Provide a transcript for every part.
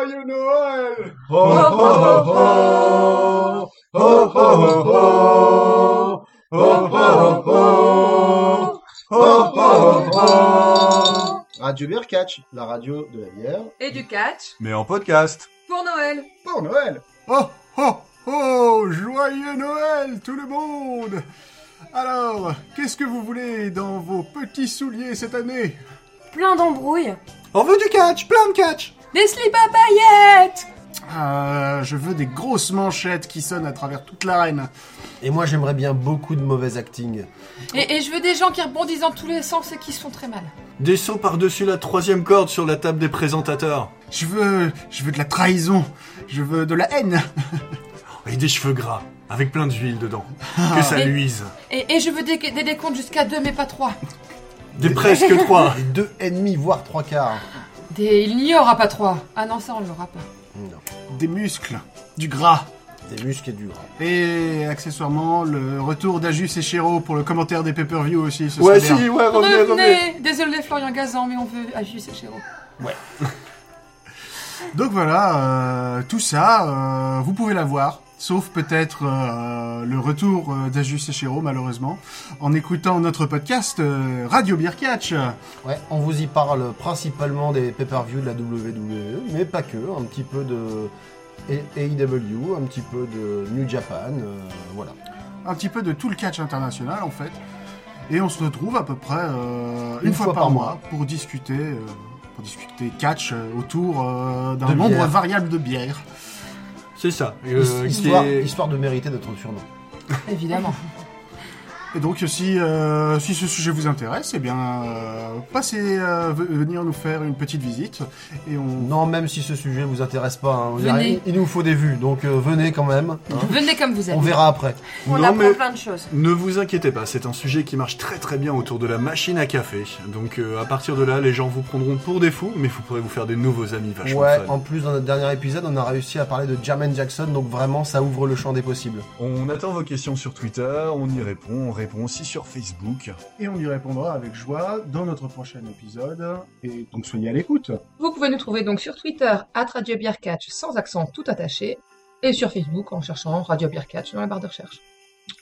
joyeux Noël Ho ho ho Ho ho ho Ho ho ho Ho Radio Bière Catch, la radio de la bière. Et du catch. Mais en podcast. Pour Noël. Pour Noël. Oh oh oh Joyeux Noël tout le monde Alors, qu'est-ce que vous voulez dans vos petits souliers cette année? Plein d'embrouilles. On veut du catch, plein de catch des slips à paillettes Euh, je veux des grosses manchettes qui sonnent à travers toute l'arène. Et moi, j'aimerais bien beaucoup de mauvais acting. et, et je veux des gens qui rebondissent dans tous les sens et qui se font très mal. Des sauts par-dessus la troisième corde sur la table des présentateurs. Je veux, je veux de la trahison. Je veux de la haine. Et des cheveux gras, avec plein d'huile dedans. Que ça Et- luise. Et, et je veux des, des décomptes jusqu'à deux mais pas trois. Des presque trois. Et deux ennemis, voire trois quarts. Des... Il n'y aura pas trois. Ah non, ça on l'aura pas. Non. Des muscles. Du gras. Des muscles et du gras. Et accessoirement, le retour d'Ajus et Chéreau pour le commentaire des pay-per-view aussi. Ce Ouais, si, bien. ouais, revenez, revenez. Désolé Florian Gazan, mais on veut Ajus et Chéreau. Donc voilà, euh, tout ça, euh, vous pouvez l'avoir. Sauf peut-être euh, le retour d'Ajus et Chéreau, malheureusement, en écoutant notre podcast Radio Beer Catch. Ouais, on vous y parle principalement des pay-per-view de la WWE, mais pas que. Un petit peu de AEW, un petit peu de New Japan, voilà. un petit peu de tout le catch international en fait. Et on se retrouve à peu près une, fois, par, mois, pour discuter, pour discuter catch euh, autour euh, d'un nombre bière. variable de bières. C'est ça. Euh, histoire, histoire de mériter notre surnom. Évidemment. Et donc si, euh, si ce sujet vous intéresse, eh bien euh, passez euh, ve- venir nous faire une petite visite et on Non, même si ce sujet vous intéresse pas, hein, Venez. il nous faut des vues, donc euh, venez quand même. hein. Venez comme vous êtes. On verra après. On Non, apprend mais- plein de choses. Ne vous inquiétez pas, c'est un sujet qui marche très très bien autour de la machine à café. Donc euh, à partir de là, les gens vous prendront pour des fous, mais vous pourrez vous faire des nouveaux amis vachement Ouais, fun. en plus dans notre dernier épisode, on a réussi à parler de Jermaine Jackson, donc vraiment ça ouvre le champ des possibles. On attend vos questions sur Twitter, on y répond, on répond aussi sur Facebook. et on y répondra avec joie dans notre prochain épisode. Et donc soyez à l'écoute. Vous pouvez nous trouver donc sur Twitter, at Radio Beer Catch, sans accent tout attaché, et sur Facebook en cherchant Radio Beer Catch dans la barre de recherche.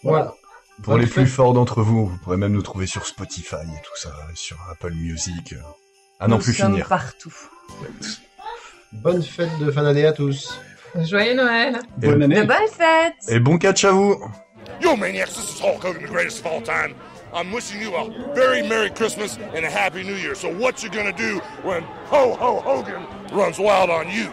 Voilà. Pour les plus forts d'entre vous, vous pourrez même nous trouver sur Spotify et tout ça, sur Apple Music. À n'en Nous plus sommes finir. partout. Bonne fête de fin d'année à tous. Joyeux Noël Bonne année. De bonnes fêtes Et bon catch à vous Yo, maniacs, this is Hulk Hogan, the greatest of all time. I'm wishing you a very Merry Christmas and a Happy New Year. So, what you gonna do when Ho Ho Hogan runs wild on you?